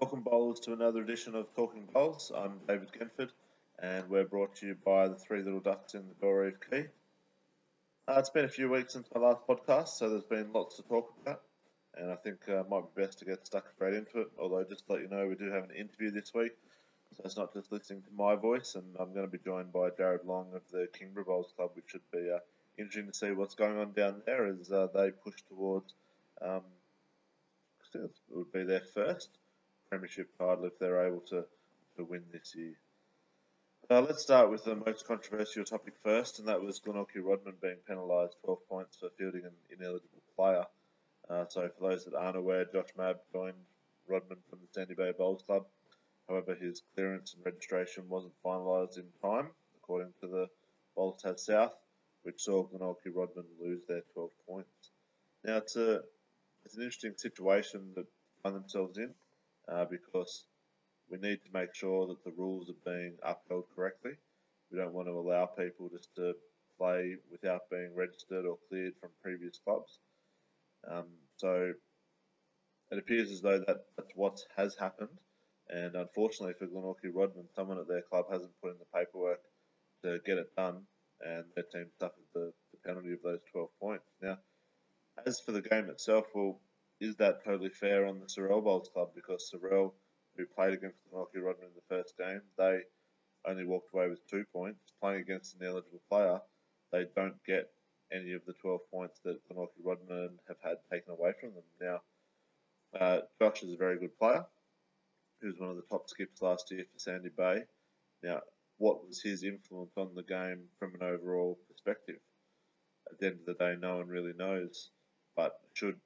Welcome, bowlers, to another edition of Talking Bowls. I'm David Genford, and we're brought to you by the Three Little Ducks in the Door Reef Key. Uh, it's been a few weeks since my last podcast, so there's been lots to talk about, and I think uh, it might be best to get stuck straight into it. Although, just to let you know, we do have an interview this week, so it's not just listening to my voice, and I'm going to be joined by Jared Long of the Kingborough Bowls Club, which should be uh, interesting to see what's going on down there as uh, they push towards. Um, it would be their first premiership title if they're able to, to win this year. Uh, let's start with the most controversial topic first, and that was Glenorchy Rodman being penalised 12 points for fielding an ineligible player. Uh, so, for those that aren't aware, Josh Mabb joined Rodman from the Sandy Bay Bowls Club. However, his clearance and registration wasn't finalised in time, according to the Bowls South, which saw Glenorchy Rodman lose their 12 points. Now, it's a it's an interesting situation that find themselves in uh, because we need to make sure that the rules are being upheld correctly. We don't want to allow people just to play without being registered or cleared from previous clubs. Um, so it appears as though that, that's what has happened. And unfortunately for Glenorchy Rodman, someone at their club hasn't put in the paperwork to get it done, and their team suffered the, the penalty of those 12 points. Now, as for the game itself, well, is that totally fair on the Sorell Bowls club? Because Sorell, who played against the Glenorchy Rodman in the first game, they only walked away with two points. Playing against an eligible player, they don't get any of the 12 points that Glenorchy Rodman have had taken away from them. Now, uh, Josh is a very good player. He was one of the top skips last year for Sandy Bay. Now, what was his influence on the game from an overall perspective? At the end of the day, no one really knows. But should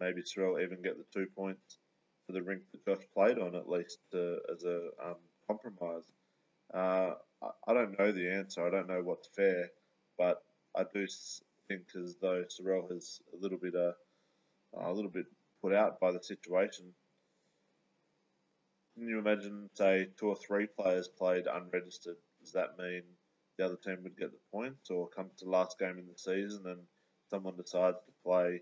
maybe Sorell even get the two points for the rink that Josh played on at least uh, as a um, compromise. Uh, I, don't know the answer. I don't know what's fair, but I do think as though Sorell has a little bit uh, a little bit put out by the situation. Can you imagine, say, two or three players played unregistered? Does that mean the other team would get the points, or come to last game in the season and someone decides to play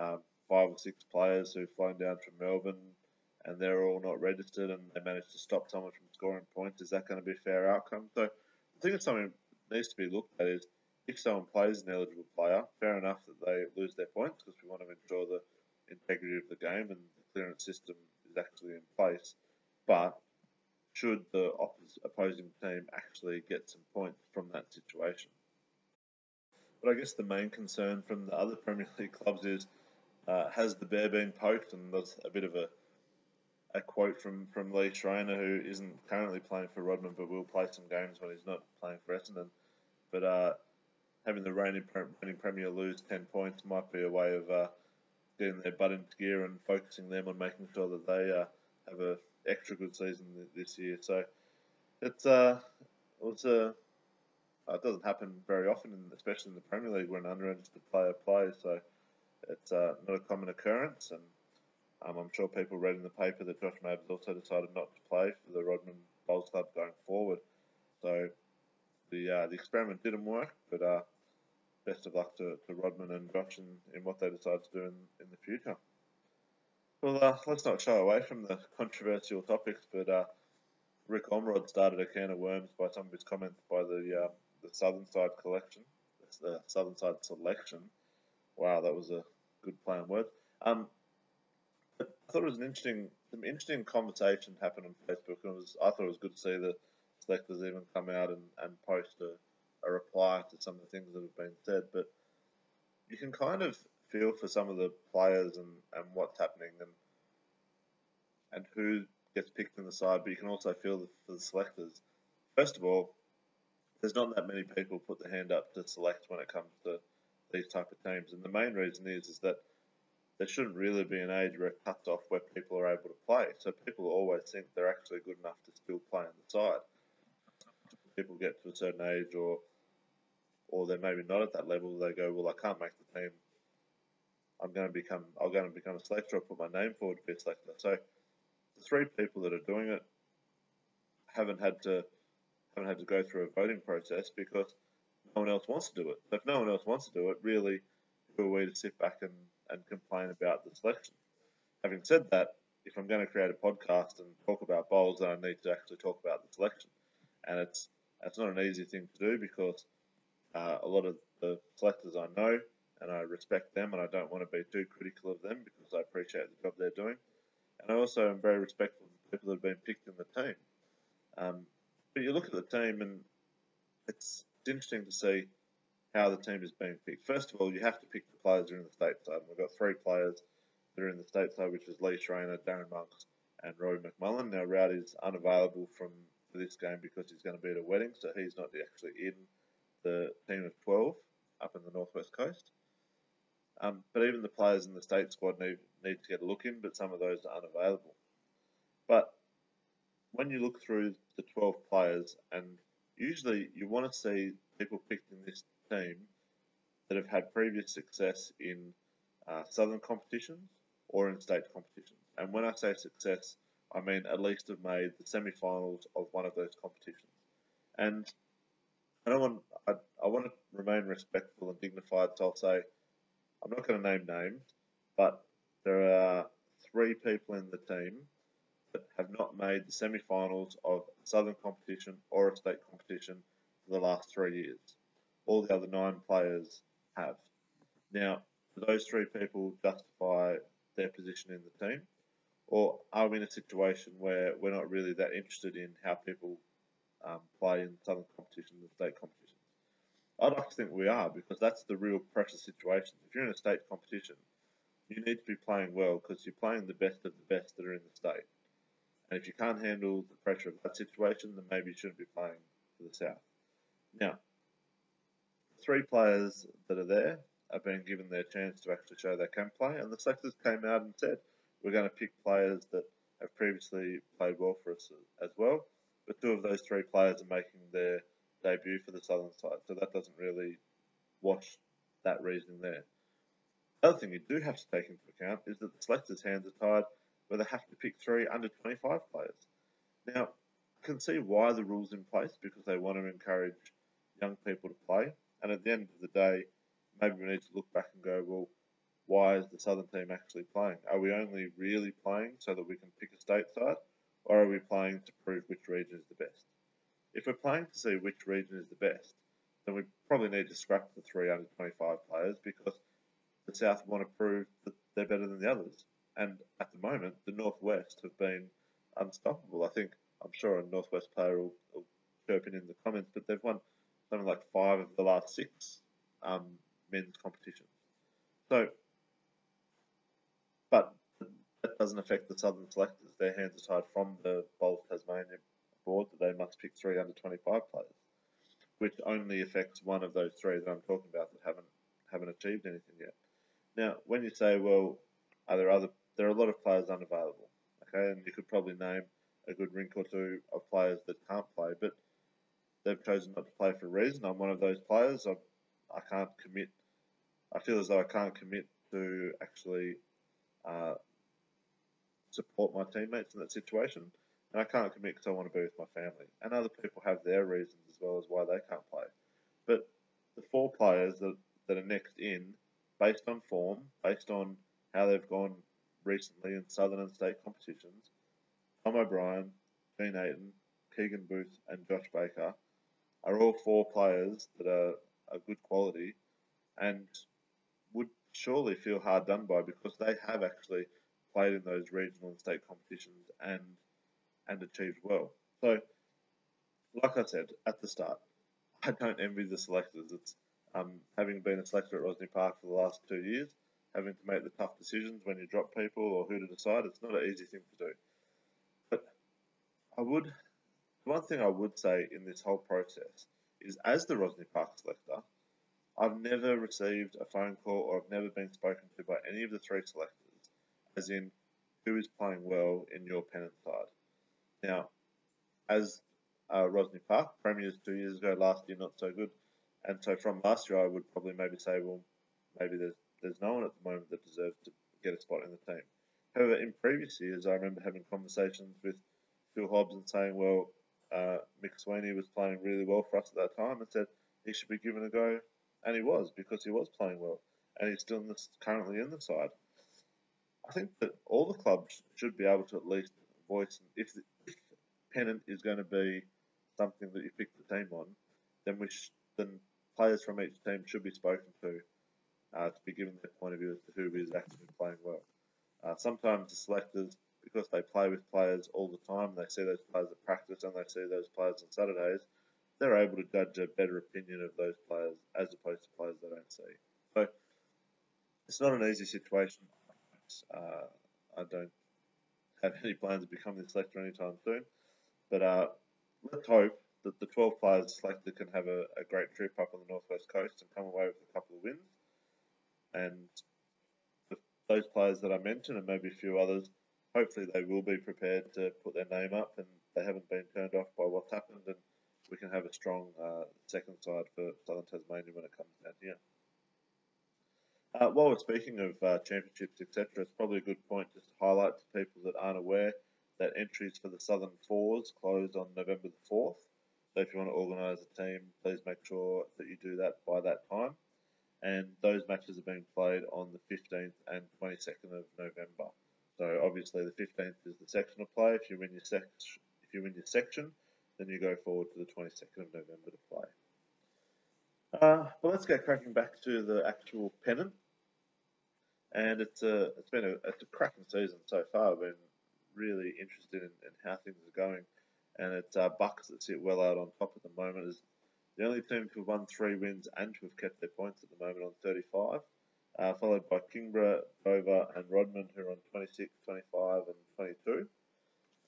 um, five or six players who've flown down from Melbourne and they're all not registered and they manage to stop someone from scoring points, is that going to be a fair outcome? So I think it's something that needs to be looked at is if someone plays an eligible player, fair enough that they lose their points because we want to ensure the integrity of the game and the clearance system is actually in place. But should the opposing team actually get some points from that situation? But I guess the main concern from the other Premier League clubs is uh, has the bear been poked? And there's a bit of a, a quote from, from Lee Schraner, who isn't currently playing for Rodman, but will play some games when he's not playing for Essendon. But uh, having the reigning, reigning Premier lose 10 points might be a way of uh, getting their butt into gear and focusing them on making sure that they uh, have a extra good season this year. So it's uh, it's a uh, it doesn't happen very often, especially in the Premier League, when an unregistered player plays. So it's uh, not a common occurrence, and um, I'm sure people read in the paper that Josh Mabb has also decided not to play for the Rodman Bowls Club going forward. So the uh, the experiment didn't work, but uh, best of luck to, to Rodman and Josh in, in what they decide to do in, in the future. Well, uh, let's not shy away from the controversial topics, but uh, Rick Ormerod started a can of worms by some of his comments by the uh, the Southern Side collection, the Southern Side selection. Wow, that was a good play on words. Um, I thought it was an interesting, some interesting conversation happened on Facebook, and was I thought it was good to see the selectors even come out and, and post a, a reply to some of the things that have been said. But you can kind of feel for some of the players and, and what's happening and and who gets picked in the side, but you can also feel for the selectors. First of all, there's not that many people put their hand up to select when it comes to these type of teams, and the main reason is is that there shouldn't really be an age where it cuts off where people are able to play. So people always think they're actually good enough to still play on the side. People get to a certain age, or or they're maybe not at that level. They go, well, I can't make the team. I'm going to become. I'm going to become a selector. I'll put my name forward to be a selector. So the three people that are doing it haven't had to haven't had to go through a voting process because no one else wants to do it. So if no one else wants to do it, really, who are we to sit back and, and complain about the selection? Having said that, if I'm going to create a podcast and talk about bowls, then I need to actually talk about the selection. And it's it's not an easy thing to do because uh, a lot of the selectors I know and I respect them and I don't want to be too critical of them because I appreciate the job they're doing. And I also am very respectful of the people that have been picked in the team. Um, but you look at the team and it's, it's interesting to see how the team is being picked. First of all, you have to pick the players that are in the state side. We've got three players that are in the state side, which is Lee Schraner, Darren Monks, and Rory McMullen. Now, Rowdy's unavailable from this game because he's going to be at a wedding, so he's not actually in the team of 12 up in the northwest coast. Um, but even the players in the state squad need, need to get a look in, but some of those are unavailable. But when you look through the 12 players, and usually you want to see people picked in this team that have had previous success in uh, southern competitions or in state competitions. And when I say success, I mean at least have made the semi-finals of one of those competitions. And I don't want I, I want to remain respectful and dignified, so I'll say I'm not going to name names, but there are three people in the team that have not made the semi-finals of southern competition or a state competition for the last three years. All the other nine players have. Now, do those three people justify their position in the team? Or are we in a situation where we're not really that interested in how people um, play in southern competitions and state competitions? I'd like to think we are because that's the real pressure situation. If you're in a state competition, you need to be playing well because you're playing the best of the best that are in the state. And if you can't handle the pressure of that situation, then maybe you shouldn't be playing for the South. Now, three players that are there are being given their chance to actually show they can play, and the selectors came out and said, we're going to pick players that have previously played well for us as well, but two of those three players are making their debut for the southern side, so that doesn't really wash that reasoning there. The other thing you do have to take into account is that the selectors' hands are tied where they have to pick three under 25 players. Now, I can see why the rule's in place because they want to encourage young people to play, and at the end of the day, maybe we need to look back and go, well, why is the southern team actually playing? Are we only really playing so that we can pick a state side, or are we playing to prove which region is the best? If we're playing to see which region is the best, then we probably need to scrap the three under 25 players because the South want to prove that they're better than the others. And at the moment, the Northwest have been unstoppable. I think, I'm sure a Northwest player will, will chirp in in the comments, but they've won something like five of the last six um, men's competitions. So, but that doesn't affect the Southern selectors. Their hands are tied from the Bowls Tasmania board that they must pick three under 25 players, which only affects one of those three that I'm talking about that haven't haven't achieved anything yet. Now, when you say, well, are there other? There are a lot of players unavailable. Okay, and you could probably name a good rink or two of players that can't play, but they've chosen not to play for a reason. I'm one of those players. I, I can't commit. I feel as though I can't commit to actually uh, support my teammates in that situation and I can't commit because I want to be with my family. And other people have their reasons as well as why they can't play. But the four players that, that are next in, based on form, based on how they've gone recently in Southern and State competitions, Tom O'Brien, Gene Aiton, Keegan Booth, and Josh Baker are all four players that are a good quality and would surely feel hard done by because they have actually played in those regional and state competitions and and achieved well. So, like I said at the start, I don't envy the selectors. It's um, having been a selector at Rosny Park for the last two years, having to make the tough decisions when you drop people or who to decide. It's not an easy thing to do. But I would, one thing I would say in this whole process is, as the Rosny Park selector, I've never received a phone call or I've never been spoken to by any of the three selectors, as in who is playing well in your pennant side. Now, as uh, Rosny Park, premiers two years ago, last year not so good, and so from last year I would probably maybe say, well, maybe there's there's no one at the moment that deserves to get a spot in the team. However, in previous years, I remember having conversations with Phil Hobbs and saying, well, uh, Mick Sweeney was playing really well for us at that time, and said he should be given a go, and he was because he was playing well, and he's still in currently in the side. I think that all the clubs should be able to at least voice if, the, if pennant is going to be something that you pick the team on, then we sh- then players from each team should be spoken to uh, to be given their point of view as to who is actually playing well. Uh, sometimes the selectors, because they play with players all the time, they see those players at practice and they see those players on Saturdays, they're able to judge a better opinion of those players as opposed to players they don't see. So it's not an easy situation. Uh, I don't have any plans of becoming the selector anytime soon, but uh, let's hope that the 12 players selected can have a, a great trip up on the northwest coast and come away with a couple of wins. And those players that I mentioned, and maybe a few others, hopefully they will be prepared to put their name up and they haven't been turned off by what's happened, and we can have a strong uh, second side for Southern Tasmania when it comes down here. Uh, while we're speaking of uh, championships, etc., it's probably a good point just to highlight to people that aren't aware that entries for the Southern Fours close on November the 4th. So if you want to organise a team, please make sure that you do that by that time. And those matches are being played on the 15th and 22nd of November. So obviously the 15th is the sectional play. If you win your sec- if you win your section, then you go forward to the 22nd of November to play. Uh, but let's get cracking back to the actual pennant. And it's a it's been a it's a cracking season so far. I've been really interested in, in how things are going and it's uh, Bucks that sit well out on top at the moment. The only team to have won three wins and to have kept their points at the moment on 35, uh, followed by Kingborough, Dover, and Rodman, who are on 26, 25, and 22.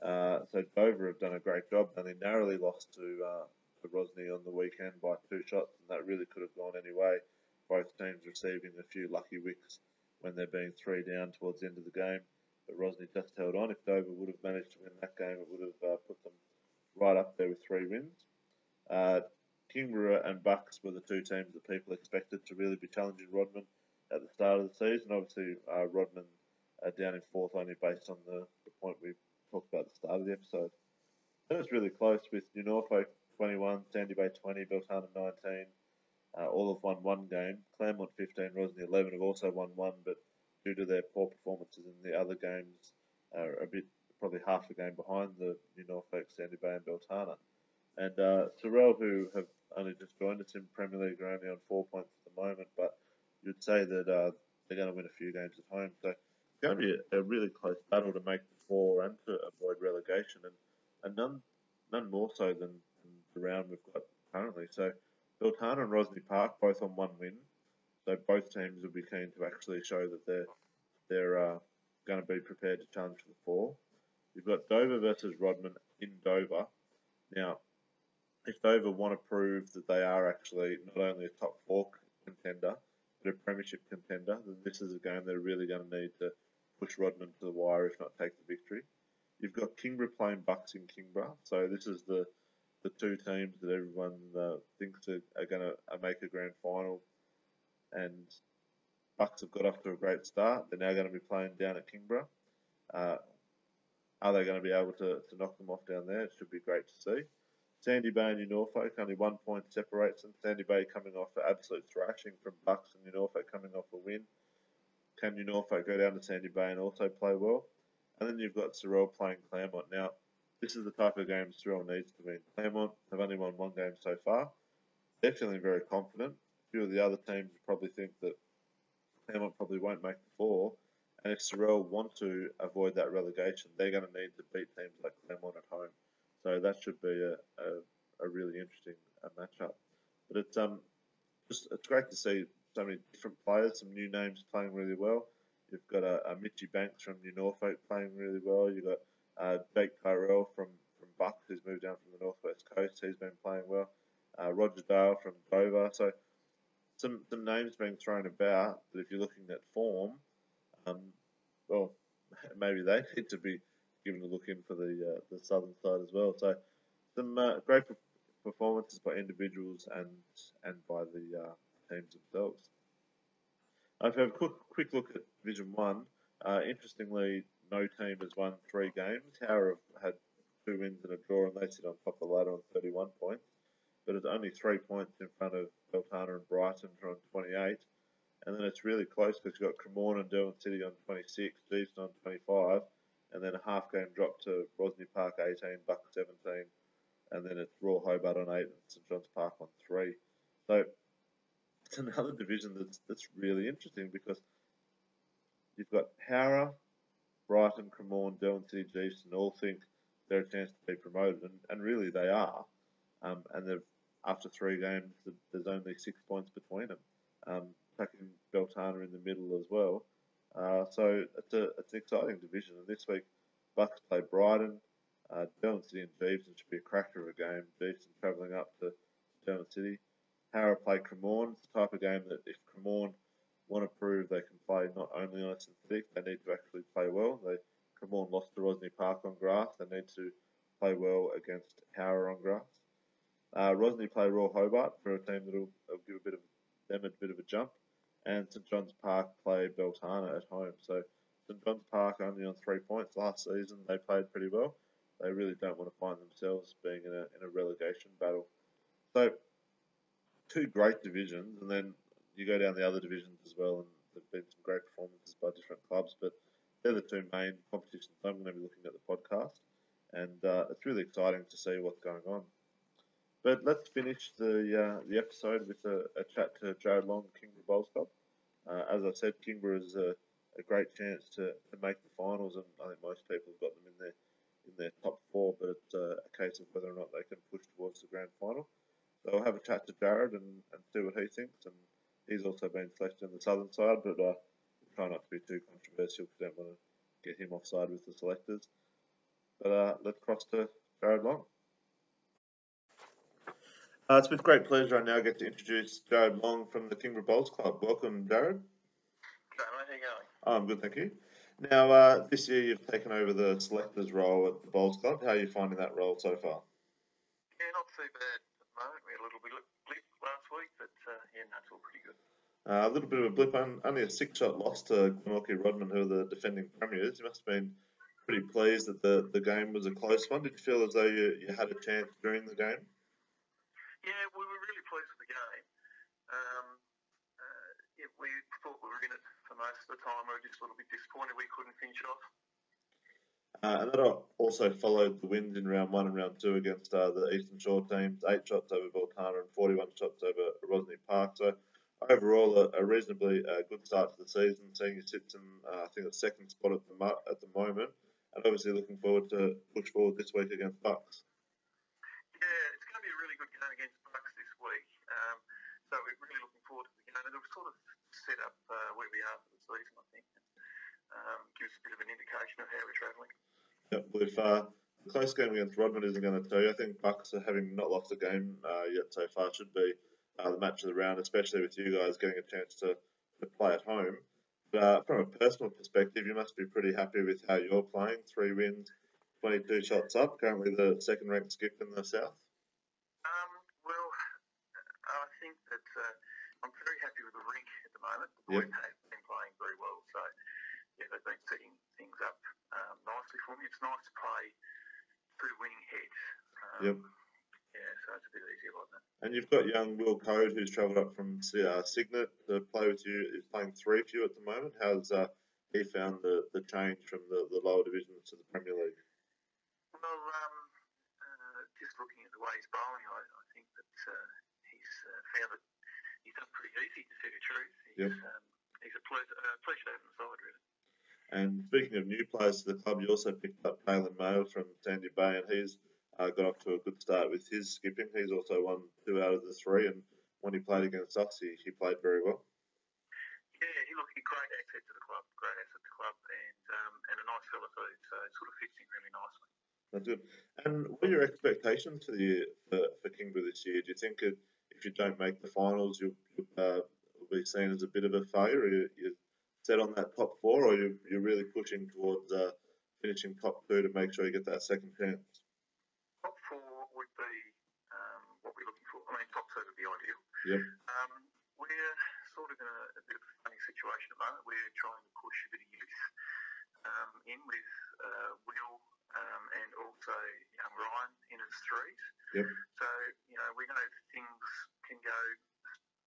Uh, so Dover have done a great job, and they narrowly lost to, uh, to Rosny on the weekend by two shots, and that really could have gone any way. Both teams receiving a few lucky wicks when they're being three down towards the end of the game. But Rosny just held on. If Dover would have managed to win that game, it would have uh, put them right up there with three wins. Uh, Kingborough and Bucks were the two teams that people expected to really be challenging Rodman at the start of the season. Obviously, uh, Rodman uh, down in fourth only based on the, the point we talked about at the start of the episode. Then it's really close with New Norfolk 21, Sandy Bay 20, Beltana 19. Uh, all have won one game. Claremont 15, Rosny 11 have also won one, but due to their poor performances in the other games, are a bit probably half a game behind the New Norfolk, Sandy Bay, and Beltana. And uh, Sorell, who have only just joined us in Premier League, are only on four points at the moment, but you'd say that uh, they're going to win a few games at home. So it's going to be a, a really close battle to make the four and to avoid relegation, and, and none none more so than, than the round we've got currently. So Beltana and Rosny Park both on one win. So both teams will be keen to actually show that they're they're uh, going to be prepared to challenge for the four. You've got Dover versus Rodman in Dover. Now, if Dover want to prove that they are actually not only a top four contender, but a premiership contender, then this is a game they're really going to need to push Rodman to the wire, if not take the victory. You've got Kingborough playing Bucks in Kingborough, so this is the the two teams that everyone uh, thinks are, are going to make a grand final. And Bucks have got off to a great start. They're now going to be playing down at Kingborough. Uh, are they going to be able to, to knock them off down there? It should be great to see. Sandy Bay and New Norfolk, only one point separates them. Sandy Bay coming off an absolute thrashing from Bucks and New Norfolk coming off a win. Can New Norfolk go down to Sandy Bay and also play well? And then you've got Sorell playing Claremont. Now, this is the type of game Sorell needs to win. Claremont have only won one game so far. They're feeling very confident. A few of the other teams probably think that Claremont probably won't make the four, and if Sorell want to avoid that relegation, they're going to need to beat teams like Claremont at home. So that should be a, a, a really interesting uh, matchup. But it's um just it's great to see so many different players, some new names playing really well. You've got a, a Mitchy Banks from New Norfolk playing really well. You've got uh, Jake Tyrell from, from Buck, who's moved down from the northwest coast. He's been playing well. Uh, Roger Dale from Dover. So some some names being thrown about. But if you're looking at form, um, well, maybe they need to be given a look in for the uh, the southern side as well. So some uh, great performances by individuals and and by the uh, teams themselves. if you have a quick, quick look at Division One, uh, interestingly, no team has won three games. Howrah have had two wins and a draw, and they sit on top of the ladder on 31 points. But it's only three points in front of Beltana and Brighton, who are on 28, and then it's really close because you've got Cremorne and Derwent City on 26, Geilston on 25, and then a half game drop to Rosny Park 18, Buck 17, and then it's Royal Hobart on 8 and St John's Park on 3. So it's another division that's that's really interesting because you've got Howrah, Brighton, Cremorne, Derwent City, Geilston all think they're a chance to be promoted, and, and really they are. Um, and they've after three games, there's only six points between them. Um, tucking Beltana in the middle as well. Uh, so it's a it's an exciting division. And this week, Bucks play Brighton, uh, Derwent City and Geilston should be a cracker of a game. Geilston travelling up to Derwent City. Howrah play Cremorne. It's the type of game that if Cremorne want to prove they can play not only on a synthetic, they need to actually play well. They Cremorne lost to Rosny Park on grass. They need to play well against Howrah on grass. Uh, Rosny play Royal Hobart for a team that'll, that'll give a bit of them a bit of a jump and St John's Park play Beltana at home. So St John's Park only on three points last season. They played pretty well. They really don't want to find themselves being in a, in a relegation battle. So two great divisions, and then you go down the other divisions as well, and there've been some great performances by different clubs, but they're the two main competitions I'm going to be looking at the podcast, and uh, it's really exciting to see what's going on. But let's finish the uh, the episode with a, a, chat to Jarrod Long, Kingborough Bowls Club. Uh, as I said, Kingborough is a, a great chance to, to make the finals, and I think most people have got them in their in their top four, but it's uh, a case of whether or not they can push towards the grand final. So I'll have a chat to Jared and, and see what he thinks, and he's also been selected on the southern side, but uh, try not to be too controversial because I don't want to get him offside with the selectors. But uh, let's cross to Jared Long. Uh, it's with great pleasure I now get to introduce Jarrod Long from the Kingborough Bowls Club. Welcome, Jarrod. How are you going? Oh, I'm good, thank you. Now, uh, this year you've taken over the selectors role at the Bowls Club. How are you finding that role so far? Yeah, not too bad at the moment. We had a little bit of blip last week, but uh, yeah, that's all pretty good. Uh, a little bit of a blip, only a six-shot loss to Glenorchy Rodman, who are the defending premiers. You must have been pretty pleased that the, the game was a close one. Did you feel as though you, you had a chance during the game? Yeah, we were really pleased with the game. Um, uh, we thought we were in it for most of the time. We were just a little bit disappointed we couldn't finish off. Uh, and that also followed the wins in round one and round two against uh, the Eastern Shore teams, eight shots over Beltana and 41 shots over Rosny Park. So overall, a, a reasonably uh, good start to the season, seeing you sits in, uh, I think, the second spot at the, at the moment, and obviously looking forward to push forward this week against Bucks. so we're really looking forward to the game. And it'll sort of set up uh, where we are for the season, I think. Um, gives a bit of an indication of how we're travelling. Yep, with uh, the close game against Rodman isn't going to tell you. I think Bucks, are having not lost a game uh, yet so far, should be uh, the match of the round, especially with you guys getting a chance to, to play at home. But uh, from a personal perspective, you must be pretty happy with how you're playing. Three wins, 22 shots up, currently the second ranked skip in the South. moment. The yep. have been playing very well, so yeah, they've been setting things up um, nicely for me. It's nice to play through winning heads. Um, yep. Yeah, so it's a bit easier like that. And you've got young Will Code, who's travelled up from uh, Cygnet to play with you. Is playing three for you at the moment. How's uh, he found the, the change from the, the lower divisions to the Premier League? Well, um, uh, just looking at the way he's bowling, I, I think that uh, he's uh, found it he's done pretty easy to tell you the truth. He's, um, he's a pleasure, uh, pleasure to have on the side, really. And speaking of new players to the club, you also picked up Kalen Mayo from Sandy Bay, and he's uh, got off to a good start with his skipping. He's also won two out of the three, and when he played against us, he, he played very well. Yeah, he looked a great asset to the club, great asset to the club, and um, and a nice fella too. So it sort of fits in really nicely. That's good. And what are your expectations for the year for, for Kingborough this year? Do you think it if you don't make the finals, you'll, uh, be seen as a bit of a failure? Are you, you set on that top four, or you, you're really pushing towards uh, finishing top two to make sure you get that second chance? Top four would be um, what we're looking for. I mean, top two would be ideal. Yep. Um, we're sort of in a, a, bit of a funny situation at the moment. We're trying to push a bit of youth um, in with uh, Will um, and also young Ryan in his threes. Yep. So, you know, we know things can go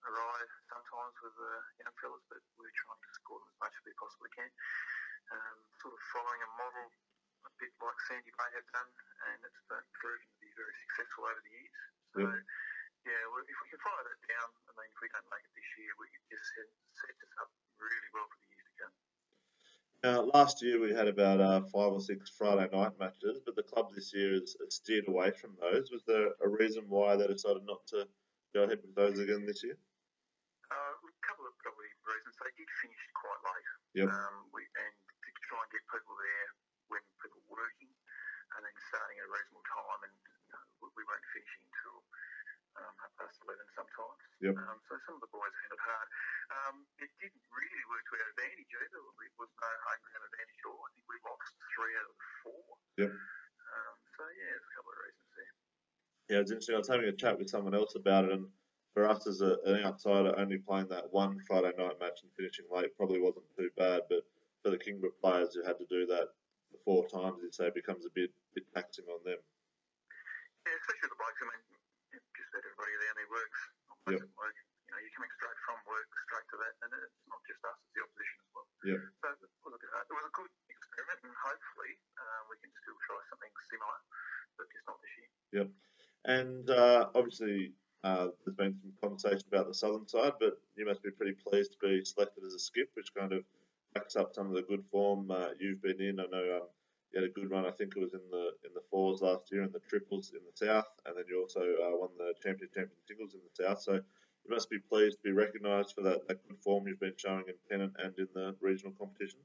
awry sometimes with the young fellas, but we're trying to support them as much as we possibly can. Um, sort of following a model a bit like Sandy Bay have done, and it's been proven to be very successful over the years. So, yep. yeah, well, if we can follow that down, I mean, if we don't make it this year, we just set, set us up really well for the years to come. Uh, last year we had about uh, five or six Friday night matches, but the club this year has steered away from those. Was there a reason why they decided not to go ahead with those again this year? Uh, a couple of probably reasons. They did finish quite late. Yep. Um, we, and to try and get people there when people were working, and then starting at a reasonable time, and uh, we weren't finishing until um, half past 11 sometimes. Yep. Um, so some of the boys found it hard. Um, it didn't really work to our advantage either. It was no home ground advantage at all. I think we lost three out of four. Yep. Um, so yeah, there's a couple of reasons there. Yeah, it's interesting. I was having a chat with someone else about it, and for us as a, an outsider, only playing that one Friday night match and finishing late probably wasn't too bad. But for the Kingborough players who had to do that four times, you'd say, becomes a bit bit taxing on them. Yeah, especially the blokes. I mean, just that everybody down there works. Yep. Work. You know, you're coming straight from work straight to that, and it's not just us; it's the opposition as well. Yeah. So we'll look at that. It was a good experiment, and hopefully uh, we can still try something similar, but just not this year. Yep. And uh, obviously, uh, there's been some conversation about the southern side, but you must be pretty pleased to be selected as a skip, which kind of backs up some of the good form uh, you've been in. I know um, you had a good run. I think it was in the in the fours last year and the triples in the south, and then you also uh, won the champion champion singles in the south. So you must be pleased to be recognised for that, that good form you've been showing in Pennant and in the regional competitions.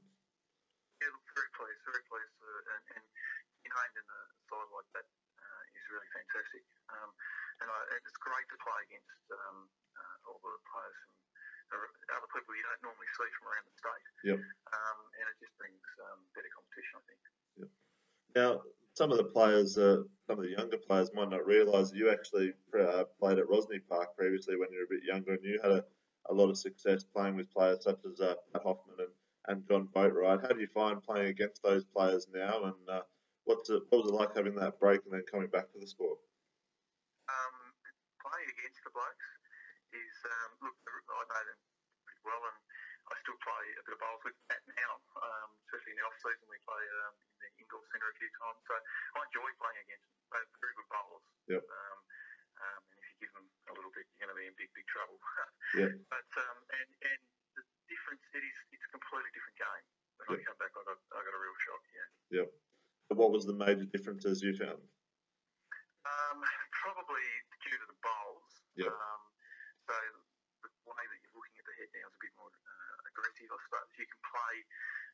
Yeah, look, very pleased, very pleased, and, and behind in a side like that uh, is really fantastic. Um, and, I, it's great to play against um, uh, all the players from other people you don't normally see from around the state. Yep. Um, and it just brings um, better competition, I think. Yep. Now, some of the players, uh, some of the younger players might not realise that you actually uh, played at Rosny Park previously when you were a bit younger, and you had a, a lot of success playing with players such as uh, Pat Hoffman and, and John Boatwright. How do you find playing against those players now, and uh, what's it, what was it like having that break and then coming back to the sport? The blokes is um, look, I know them pretty well, and I still play a bit of bowls with Pat now, um, especially in the off season. We play um, in the indoor centre a few times, so I enjoy playing against them. They're very good bowlers. Yep. Um, um, and if you give them a little bit, you're going to be in big, big trouble. yeah. But um, and and the difference it is it's a completely different game. When Yep. I come back, I got I got a real shock. Yeah. Yep. So what was the major differences you found? Um, probably due to the bowls. Yep. Um, so the way that you're looking at the head now is a bit more uh, aggressive, I suppose. You can play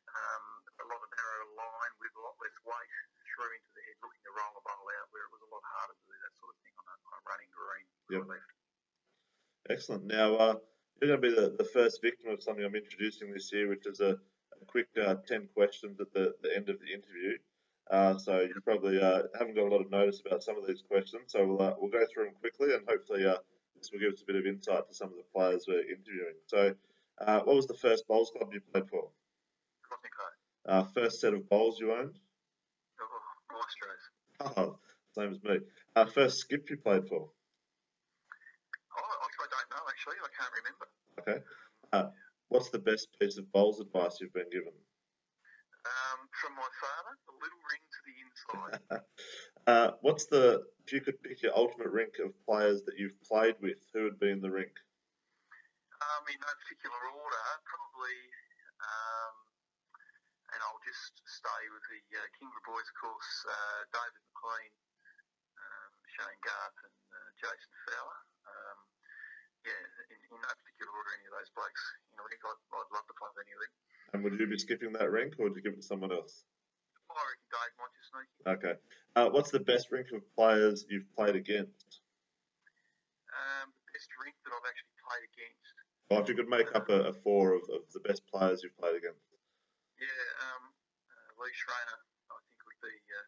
um, a lot of narrow line with a lot less weight through into the head, looking to roll the bowl out, where it was a lot harder to do that sort of thing on a, on a running green Yep. left. Excellent. Now, uh, you're going to be the, the first victim of something I'm introducing this year, which is a, a quick uh, 10 questions at the, the end of the interview. Uh, so you probably uh, haven't got a lot of notice about some of these questions. So we'll, uh, we'll go through them quickly and hopefully uh, this will give us a bit of insight to some of the players we're interviewing. So uh, what was the first bowls club you played for? Uh, first set of bowls you owned? Oh, Maestros. Oh, same as me. Uh, first skip you played for? Oh, I, I don't know, actually. I can't remember. Okay. Uh, what's the best piece of bowls advice you've been given? From my father, the little ring to the inside. uh, what's the if you could pick your ultimate rink of players that you've played with, who would be in the rink? Um, in no particular order, probably, um, and I'll just stay with the uh, Kingborough boys, of course, uh, David McLean, um, Shane Garth, and uh, Jason Fowler. Um, yeah, in, in no particular order, any of those blokes in a rink, I'd, I'd love to play with any of them. And would you be skipping that rink, or would you give it to someone else? I reckon Dave might just sneak. Okay. Uh, what's the best rink of players you've played against? Um, the best rink that I've actually played against. Or if you could make up a, a four of, of the best players you've played against. Yeah, um, uh, Lee Schraner, I think would be, uh,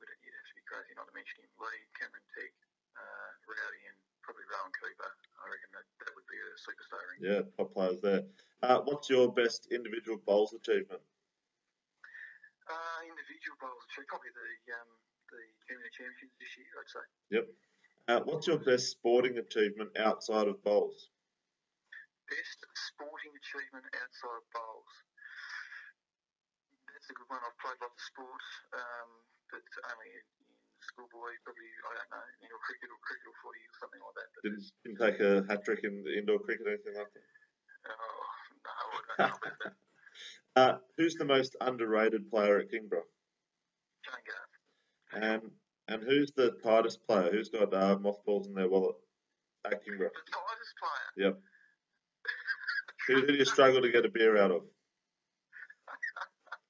would it, you'd have to be crazy not to mention him. Lee, Cameron Tegg, uh, Rowdy, and probably Rowan Cooper. I reckon that, that would be a superstar ring. Yeah, top players there. Uh, what's your best individual bowls achievement? Uh, individual bowls, achievement, probably the um, the junior championships this year, I'd say. Yep. Uh, what's your best sporting achievement outside of bowls? best sporting achievement outside of bowls. That's a good one. I've played lots of sports, um, but only in schoolboy, probably, I don't know, indoor cricket or cricket or footy or something like that. But Didn't, didn't take a hat trick in the indoor cricket or anything like that? Oh, no, I don't know. Uh, who's the most underrated player at Kingborough? And and who's the tightest player? Who's got uh, mothballs in their wallet at Kingborough? The tightest player. Yep. Who, who do you struggle to get a beer out of?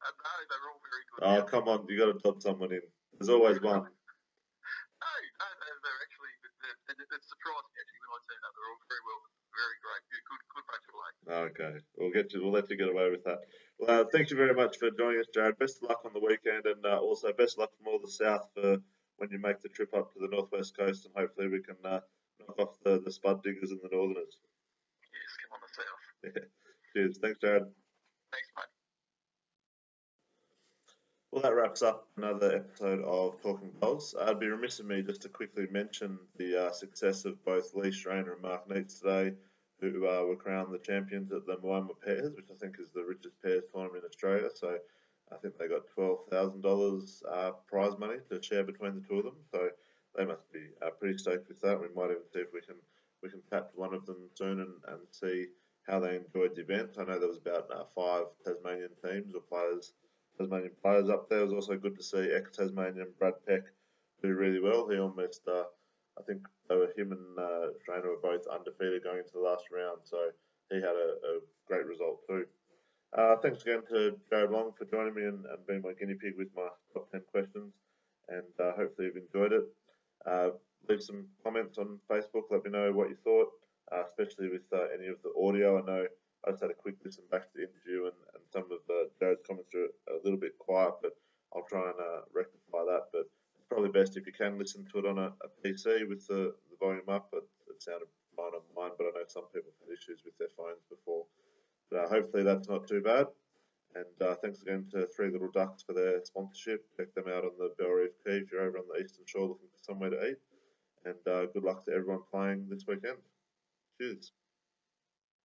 No, they're all very good. Oh, now. come on, you got to dot someone in. There's always one. No, no, they're, they're actually, they're, they're, it surprised me actually when I turned up. They're all very well, very great. Good, good, good bunch of blokes. Okay, we'll get you. We'll let you get away with that. Well, uh, thank you very much for joining us, Jared. Best of luck on the weekend, and uh, also best of luck from all the south for when you make the trip up to the northwest coast, and hopefully we can uh, knock off the, the spud diggers and the northerners. Yes, come on the south. Cheers. Thanks, Jared. Thanks, mate. Well, that wraps up another episode of Talking. Uh, I'd be remiss of me just to quickly mention the uh, success of both Lee Schraner and Mark Neitz today, who uh, were crowned the champions at the Moama Pairs, which I think is the richest pairs tournament in Australia. So I think they got $12,000 uh, prize money to share between the two of them. So they must be uh, pretty stoked with that. We might even see if we can we can tap one of them soon and, and see how they enjoyed the event. I know there was about uh, five Tasmanian teams or players Tasmanian players up there. It was also good to see ex-Tasmanian Brad Peck do really well. He almost, uh, I think, they were him and uh, were both undefeated going into the last round, so he had a, a great result too. Uh, thanks again to Jared Long for joining me and, and being my guinea pig with my top 10 questions, and uh, hopefully you've enjoyed it. Uh, leave some comments on Facebook, let me know what you thought, uh, especially with uh, any of the audio. I know I just had a quick listen back to the interview, and, and some of uh, Jared's comments are a little bit quiet, but I'll try and rectify that. But probably best if you can listen to it on a, a PC with the, the volume up. It, it sounded fine on mine, but I know some people have had issues with their phones before. But uh, hopefully that's not too bad. And uh, thanks again to Three Little Ducks for their sponsorship. Check them out on the Bellerive Quay if you're over on the eastern shore looking for somewhere to eat. And uh, good luck to everyone playing this weekend. Cheers.